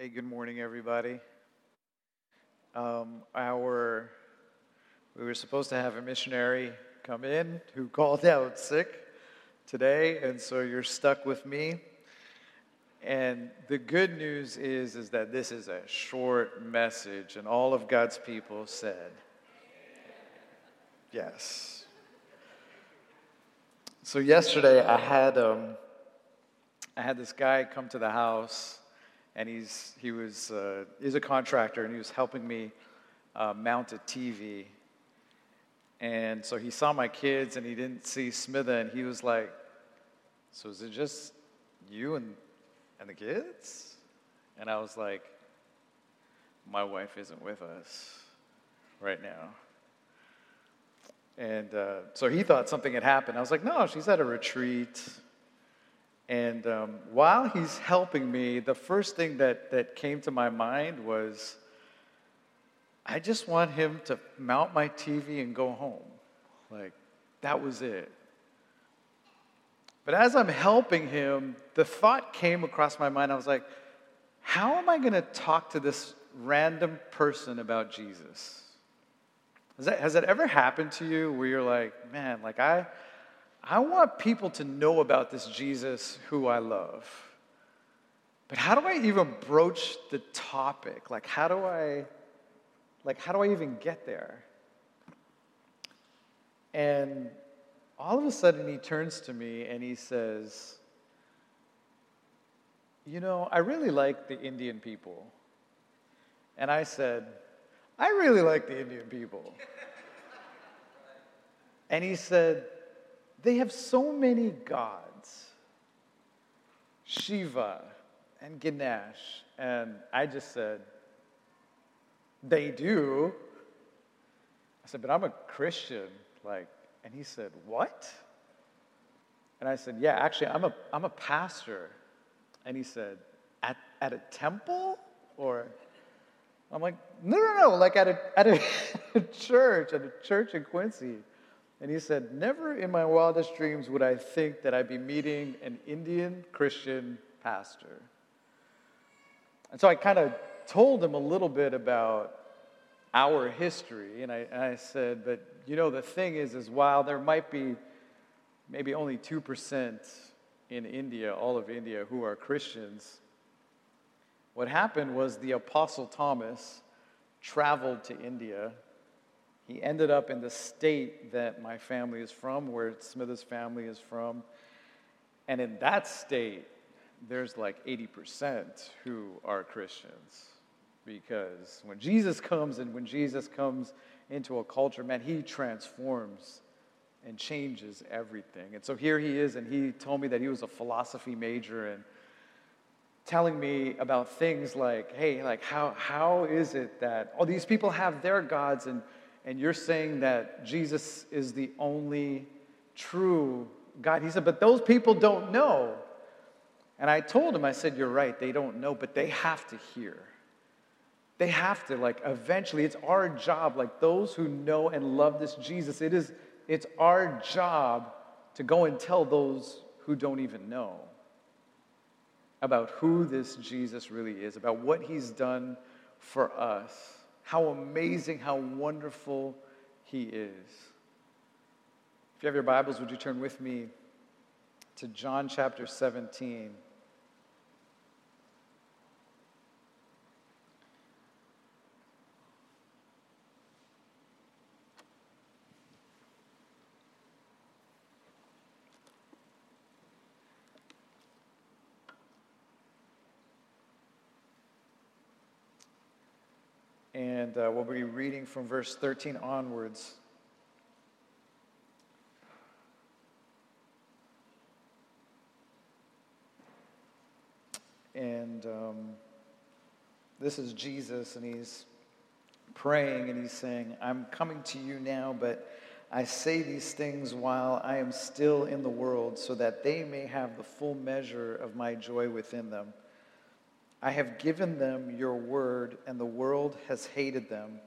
Hey, good morning, everybody. Um, our we were supposed to have a missionary come in who called out sick today, and so you're stuck with me. And the good news is, is that this is a short message, and all of God's people said, yes. So yesterday, I had um, I had this guy come to the house and he's, he was, uh, he's a contractor, and he was helping me uh, mount a TV. And so he saw my kids, and he didn't see Smitha, and he was like, so is it just you and, and the kids? And I was like, my wife isn't with us right now. And uh, so he thought something had happened. I was like, no, she's at a retreat. And um, while he's helping me, the first thing that, that came to my mind was I just want him to mount my TV and go home. Like, that was it. But as I'm helping him, the thought came across my mind. I was like, how am I going to talk to this random person about Jesus? Has that, has that ever happened to you where you're like, man, like I, I want people to know about this Jesus who I love. But how do I even broach the topic? Like how do I like how do I even get there? And all of a sudden he turns to me and he says, "You know, I really like the Indian people." And I said, "I really like the Indian people." and he said, they have so many gods Shiva and Ganesh. And I just said, They do. I said, But I'm a Christian. Like, and he said, What? And I said, Yeah, actually, I'm a, I'm a pastor. And he said, At, at a temple? Or I'm like, No, no, no, like at a, at a church, at a church in Quincy. And he said, Never in my wildest dreams would I think that I'd be meeting an Indian Christian pastor. And so I kind of told him a little bit about our history. And I, and I said, But you know, the thing is, is while there might be maybe only 2% in India, all of India, who are Christians, what happened was the Apostle Thomas traveled to India he ended up in the state that my family is from, where Smitha's family is from. And in that state, there's like 80% who are Christians. Because when Jesus comes and when Jesus comes into a culture, man, he transforms and changes everything. And so here he is, and he told me that he was a philosophy major and telling me about things like, hey, like how, how is it that all these people have their gods and and you're saying that Jesus is the only true God. He said, but those people don't know. And I told him, I said, you're right, they don't know, but they have to hear. They have to, like, eventually, it's our job, like those who know and love this Jesus, it is, it's our job to go and tell those who don't even know about who this Jesus really is, about what he's done for us how amazing, how wonderful He is. If you have your Bibles, would you turn with me to John chapter 17? and uh, we'll be reading from verse 13 onwards. And um, this is Jesus, and he's praying and he's saying, I'm coming to you now, but I say these things while I am still in the world, so that they may have the full measure of my joy within them. I have given them your word, and the world has hated them,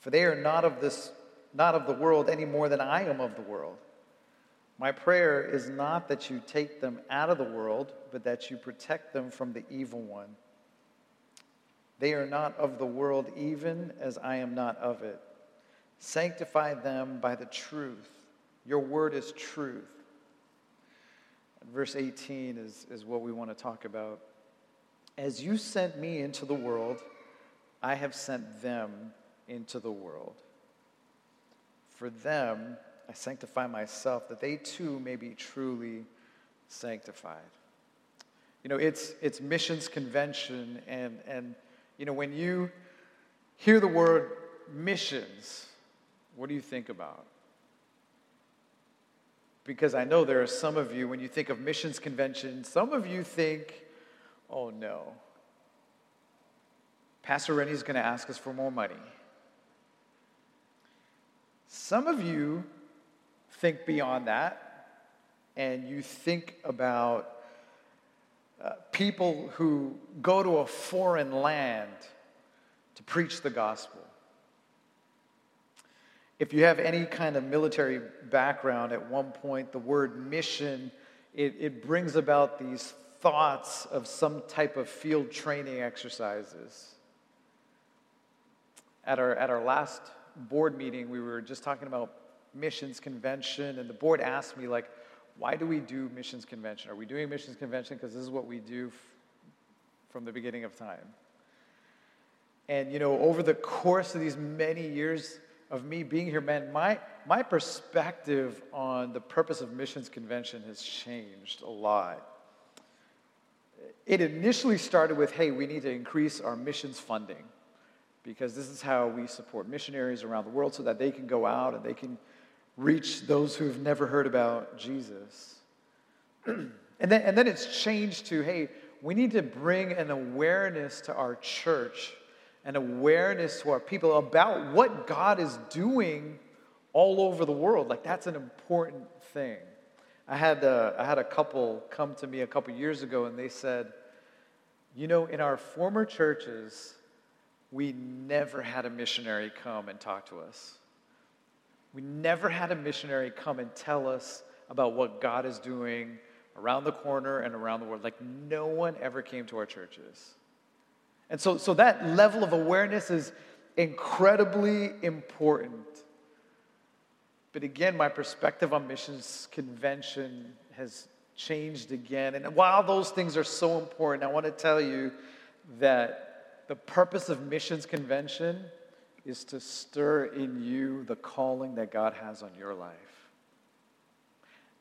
for they are not of this not of the world any more than I am of the world. My prayer is not that you take them out of the world, but that you protect them from the evil one. They are not of the world, even as I am not of it. Sanctify them by the truth. Your word is truth. Verse 18 is, is what we want to talk about. As you sent me into the world, I have sent them into the world. For them, I sanctify myself, that they too may be truly sanctified. You know, it's, it's missions convention, and, and, you know, when you hear the word missions, what do you think about? Because I know there are some of you, when you think of missions convention, some of you think, oh no, Pastor Rennie's going to ask us for more money. Some of you think beyond that, and you think about uh, people who go to a foreign land to preach the gospel. If you have any kind of military background, at one point, the word mission, it, it brings about these thoughts of some type of field training exercises. At our, at our last board meeting, we were just talking about missions convention, and the board asked me, like, why do we do missions convention? Are we doing missions convention because this is what we do f- from the beginning of time? And, you know, over the course of these many years of me being here, man, my, my perspective on the purpose of missions convention has changed a lot. It initially started with, hey, we need to increase our missions funding because this is how we support missionaries around the world so that they can go out and they can reach those who have never heard about Jesus. and, then, and then it's changed to hey, we need to bring an awareness to our church, an awareness to our people about what God is doing all over the world. Like, that's an important thing. I had, a, I had a couple come to me a couple years ago and they said, You know, in our former churches, we never had a missionary come and talk to us. We never had a missionary come and tell us about what God is doing around the corner and around the world. Like, no one ever came to our churches. And so, so that level of awareness is incredibly important. But again, my perspective on missions convention has changed again. And while those things are so important, I want to tell you that the purpose of Missions Convention is to stir in you the calling that God has on your life.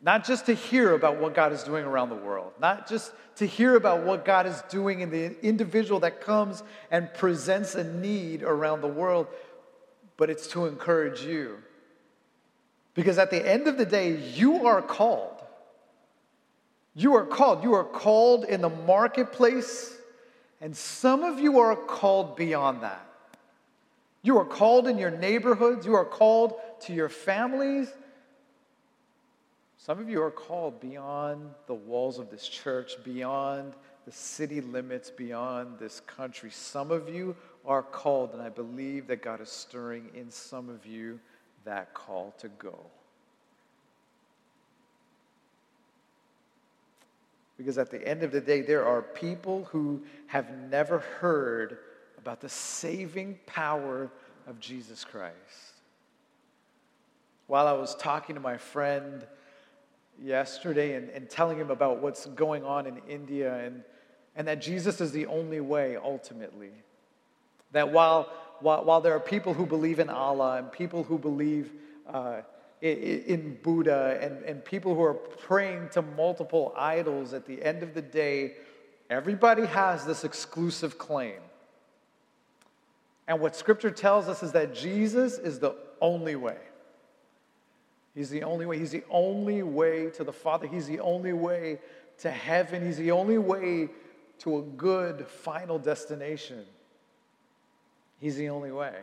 Not just to hear about what God is doing around the world, not just to hear about what God is doing in the individual that comes and presents a need around the world, but it's to encourage you. Because at the end of the day, you are called. You are called. You are called in the marketplace and some of you are called beyond that. You are called in your neighborhoods, you are called to your families. Some of you are called beyond the walls of this church, beyond the city limits, beyond this country. Some of you are called, and I believe that God is stirring in some of you that call to go. Because at the end of the day, there are people who have never heard about the saving power of Jesus Christ. While I was talking to my friend yesterday and, and telling him about what's going on in India and, and that Jesus is the only way ultimately, that while, while, while there are people who believe in Allah and people who believe uh, in Buddha and, and people who are praying to multiple idols, at the end of the day, everybody has this exclusive claim. And what scripture tells us is that Jesus is the only way. He's the only way. He's the only way to the Father. He's the only way to heaven. He's the only way to a good final destination. He's the only way.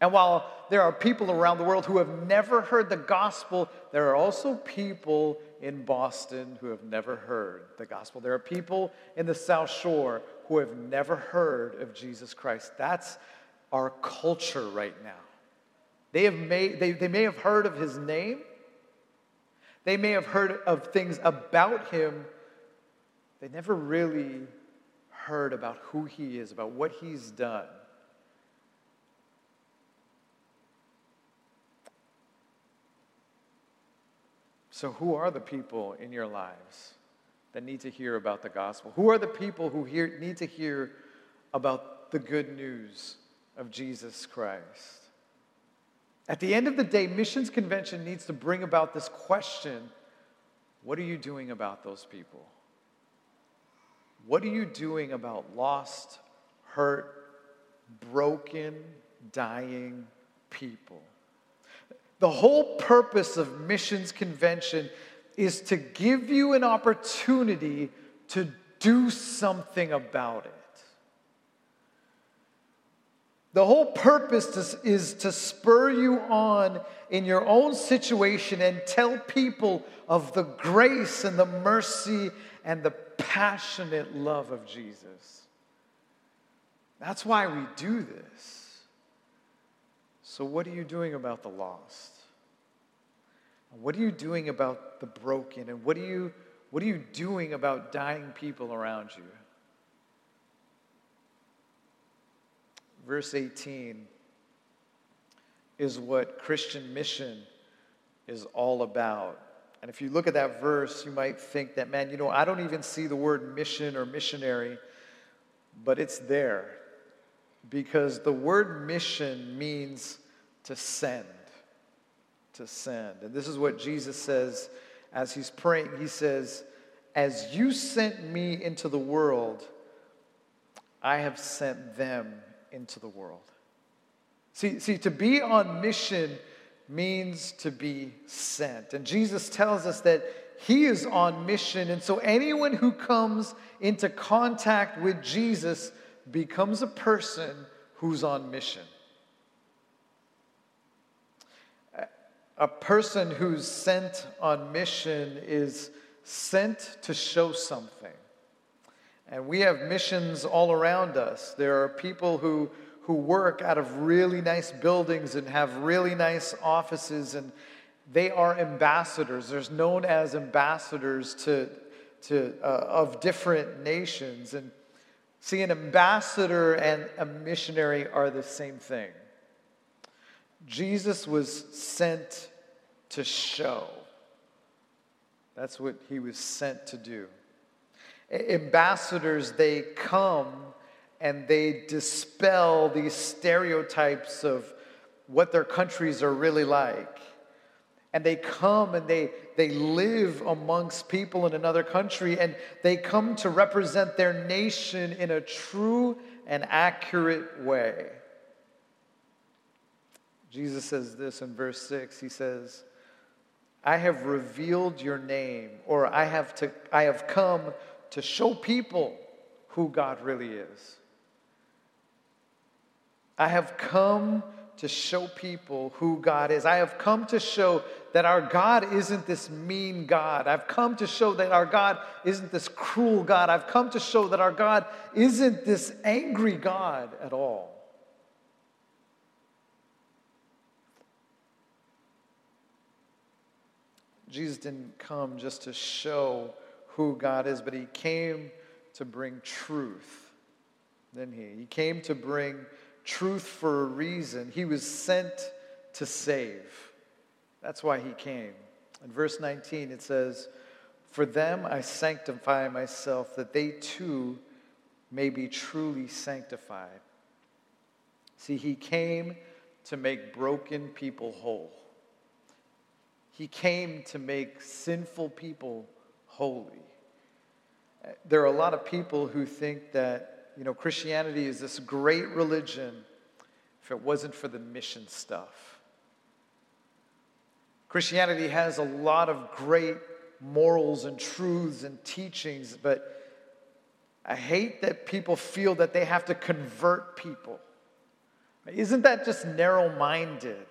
And while there are people around the world who have never heard the gospel, there are also people in Boston who have never heard the gospel. There are people in the South Shore who have never heard of Jesus Christ. That's our culture right now. They, have made, they, they may have heard of his name, they may have heard of things about him, they never really heard about who he is, about what he's done. So, who are the people in your lives that need to hear about the gospel? Who are the people who hear, need to hear about the good news of Jesus Christ? At the end of the day, Missions Convention needs to bring about this question what are you doing about those people? What are you doing about lost, hurt, broken, dying people? The whole purpose of Missions Convention is to give you an opportunity to do something about it. The whole purpose is, is to spur you on in your own situation and tell people of the grace and the mercy and the passionate love of Jesus. That's why we do this. So, what are you doing about the lost? What are you doing about the broken? And what are you, what are you doing about dying people around you? Verse 18 is what Christian mission is all about. And if you look at that verse, you might think that, man, you know, I don't even see the word mission or missionary, but it's there because the word mission means to send. To send. And this is what Jesus says as he's praying. He says, As you sent me into the world, I have sent them into the world. See, see, to be on mission means to be sent. And Jesus tells us that he is on mission. And so anyone who comes into contact with Jesus becomes a person who's on mission. A person who's sent on mission is sent to show something. And we have missions all around us. There are people who, who work out of really nice buildings and have really nice offices, and they are ambassadors. They're known as ambassadors to, to, uh, of different nations. And see, an ambassador and a missionary are the same thing. Jesus was sent to show. That's what he was sent to do ambassadors, they come and they dispel these stereotypes of what their countries are really like. And they come and they, they live amongst people in another country and they come to represent their nation in a true and accurate way. Jesus says this in verse 6. He says, I have revealed your name, or I have, to, I have come to show people who God really is. I have come to show people who God is. I have come to show that our God isn't this mean God. I've come to show that our God isn't this cruel God. I've come to show that our God isn't this angry God at all. Jesus didn't come just to show who God is, but he came to bring truth. Then he? He came to bring truth for a reason. He was sent to save. That's why he came. In verse 19, it says, For them I sanctify myself, that they too may be truly sanctified. See, he came to make broken people whole. He came to make sinful people holy. There are a lot of people who think that, you know, Christianity is this great religion if it wasn't for the mission stuff. Christianity has a lot of great morals and truths and teachings, but I hate that people feel that they have to convert people. Isn't that just narrow minded?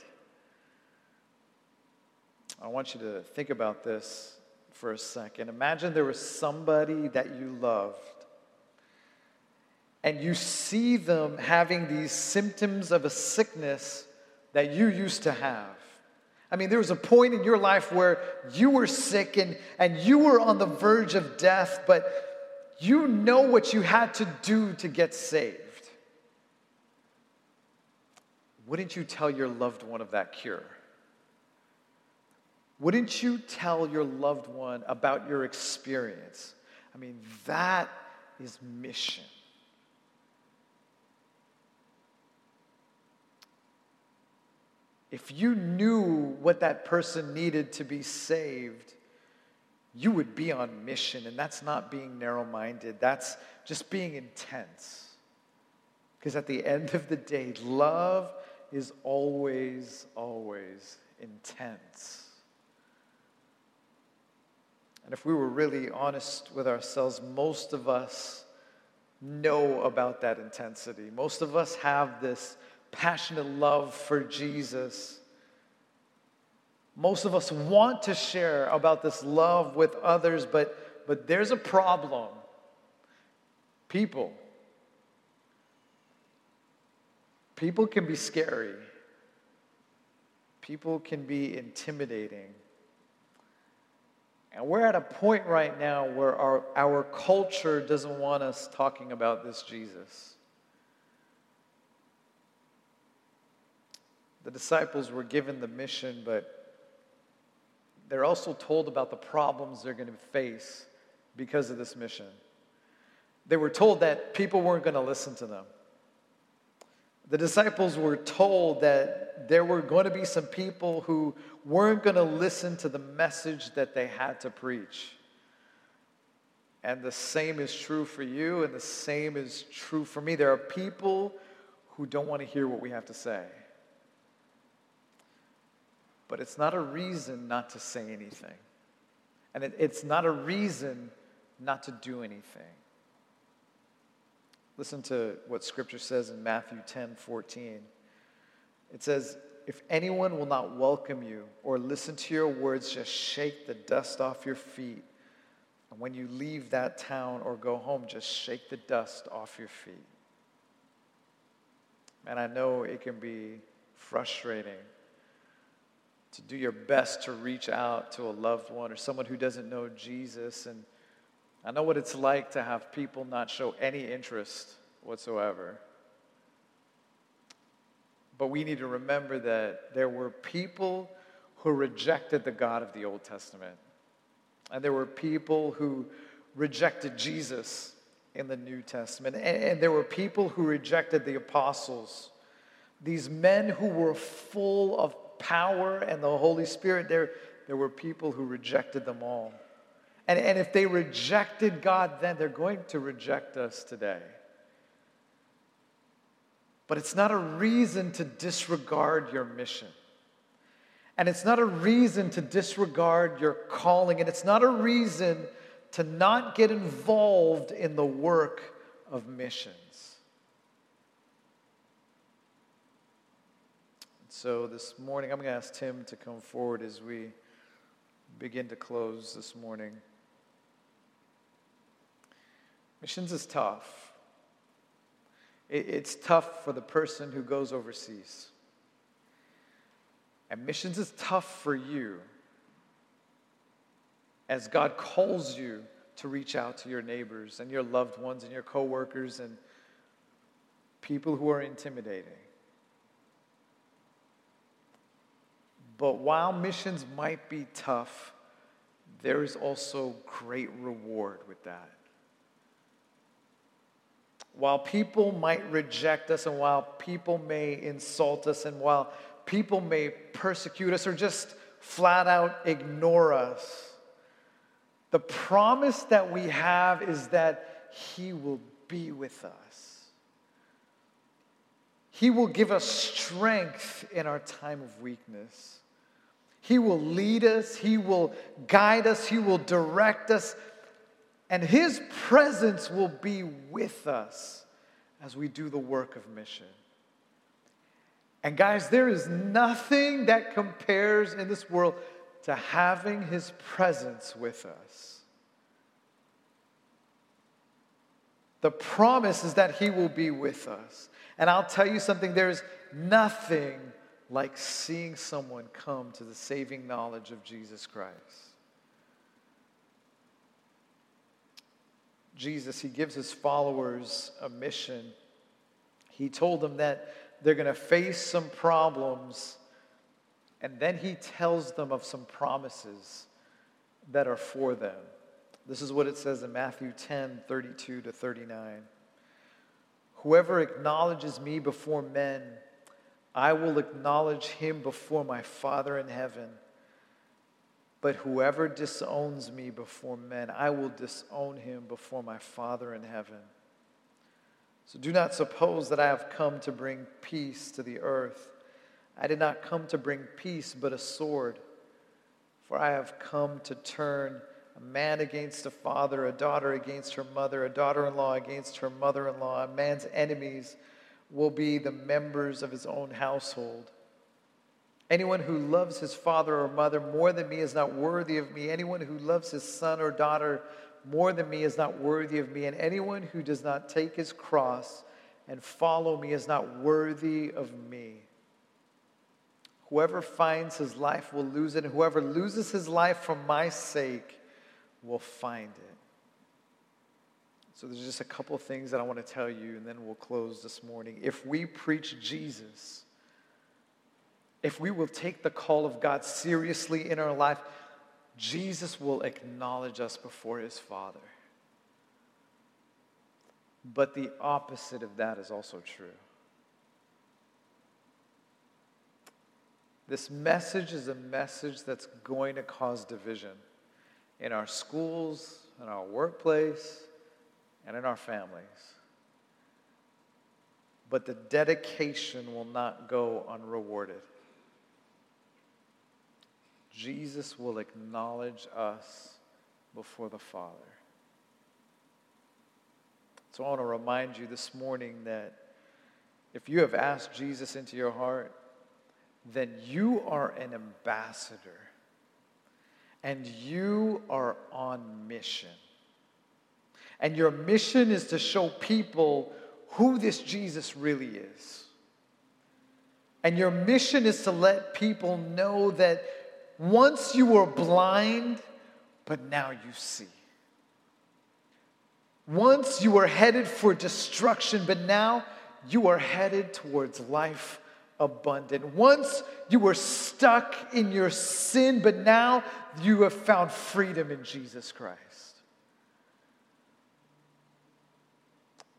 I want you to think about this for a second. Imagine there was somebody that you loved, and you see them having these symptoms of a sickness that you used to have. I mean, there was a point in your life where you were sick and, and you were on the verge of death, but you know what you had to do to get saved. Wouldn't you tell your loved one of that cure? Wouldn't you tell your loved one about your experience? I mean, that is mission. If you knew what that person needed to be saved, you would be on mission. And that's not being narrow minded, that's just being intense. Because at the end of the day, love is always, always intense. And if we were really honest with ourselves, most of us know about that intensity. Most of us have this passionate love for Jesus. Most of us want to share about this love with others, but, but there's a problem. People. People can be scary. People can be intimidating. And we're at a point right now where our, our culture doesn't want us talking about this Jesus. The disciples were given the mission, but they're also told about the problems they're going to face because of this mission. They were told that people weren't going to listen to them. The disciples were told that there were going to be some people who weren't going to listen to the message that they had to preach. And the same is true for you, and the same is true for me. There are people who don't want to hear what we have to say. But it's not a reason not to say anything. And it, it's not a reason not to do anything. Listen to what scripture says in Matthew 10 14. It says, If anyone will not welcome you or listen to your words, just shake the dust off your feet. And when you leave that town or go home, just shake the dust off your feet. And I know it can be frustrating to do your best to reach out to a loved one or someone who doesn't know Jesus and I know what it's like to have people not show any interest whatsoever. But we need to remember that there were people who rejected the God of the Old Testament. And there were people who rejected Jesus in the New Testament. And, and, there were people who rejected the apostles. These men who were full of power and the Holy Spirit, there, there were people who rejected them all. And, and if they rejected God then, they're going to reject us today. But it's not a reason to disregard your mission. And it's not a reason to disregard your calling. And it's not a reason to not get involved in the work of missions. So this morning, I'm going to ask Tim to come forward as we begin to close this morning. Missions is tough. It's tough for the person who goes overseas. And missions is tough for you as God calls you to reach out to your neighbors and your loved ones and your coworkers and people who are intimidating. But while missions might be tough, there is also great reward with that while people might reject us and while people may insult us and while people may persecute us or just flat out ignore us, the promise that we have is that He will be with us. He will give us strength in our time of weakness. He will lead us, He will guide us, He will direct us, and His presence will be with us as we do the work of mission. And guys, there is nothing that compares in this world to having His presence with us. The promise is that He will be with us. And I'll tell you something there's nothing like seeing someone come to the saving knowledge of Jesus Christ. Jesus, he gives his followers a mission. He told them that they're going to face some problems, and then he tells them of some promises that are for them. This is what it says in Matthew 10 32 to 39. Whoever acknowledges me before men, I will acknowledge him before my Father in heaven. But whoever disowns me before men, I will disown him before my Father in heaven. So do not suppose that I have come to bring peace to the earth. I did not come to bring peace, but a sword. For I have come to turn a man against a father, a daughter against her mother, a daughter in law against her mother in law. A man's enemies will be the members of his own household. Anyone who loves his father or mother more than me is not worthy of me. Anyone who loves his son or daughter more than me is not worthy of me. And anyone who does not take his cross and follow me is not worthy of me. Whoever finds his life will lose it, and whoever loses his life for my sake will find it. So there's just a couple things that I want to tell you, and then we'll close this morning. If we preach Jesus, if we will take the call of God seriously in our life, Jesus will acknowledge us before his Father. But the opposite of that is also true. This message is a message that's going to cause division in our schools, in our workplace, and in our families. But the dedication will not go unrewarded. Jesus will acknowledge us before the Father. So I want to remind you this morning that if you have asked Jesus into your heart, then you are an ambassador and you are on mission. And your mission is to show people who this Jesus really is. And your mission is to let people know that once you were blind, but now you see. Once you were headed for destruction, but now you are headed towards life abundant. Once you were stuck in your sin, but now you have found freedom in Jesus Christ.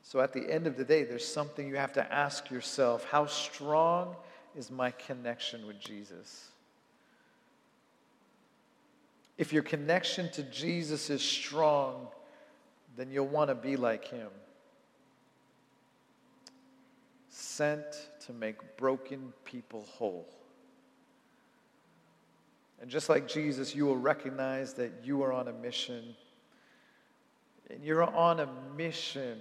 So at the end of the day, there's something you have to ask yourself how strong is my connection with Jesus? If your connection to Jesus is strong, then you'll want to be like him. Sent to make broken people whole. And just like Jesus, you will recognize that you are on a mission. And you're on a mission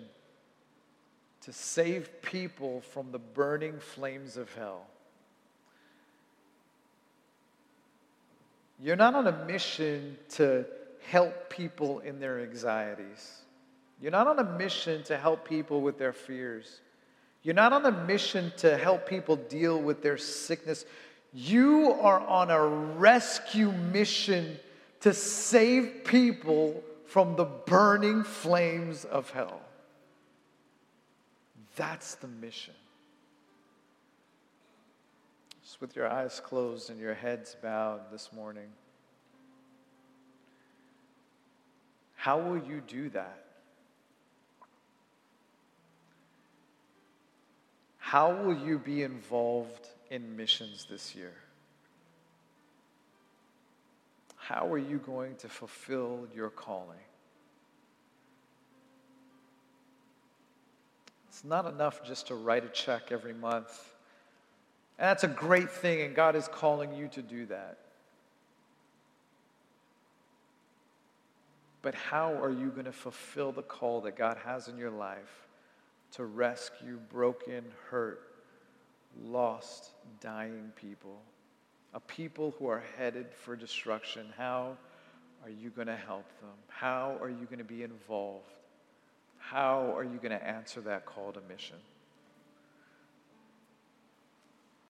to save people from the burning flames of hell. You're not on a mission to help people in their anxieties. You're not on a mission to help people with their fears. You're not on a mission to help people deal with their sickness. You are on a rescue mission to save people from the burning flames of hell. That's the mission with your eyes closed and your heads bowed this morning. How will you do that? How will you be involved in missions this year? How are you going to fulfill your calling? It's not enough just to write a check every month and that's a great thing, and God is calling you to do that. But how are you going to fulfill the call that God has in your life to rescue broken, hurt, lost, dying people? A people who are headed for destruction. How are you going to help them? How are you going to be involved? How are you going to answer that call to mission?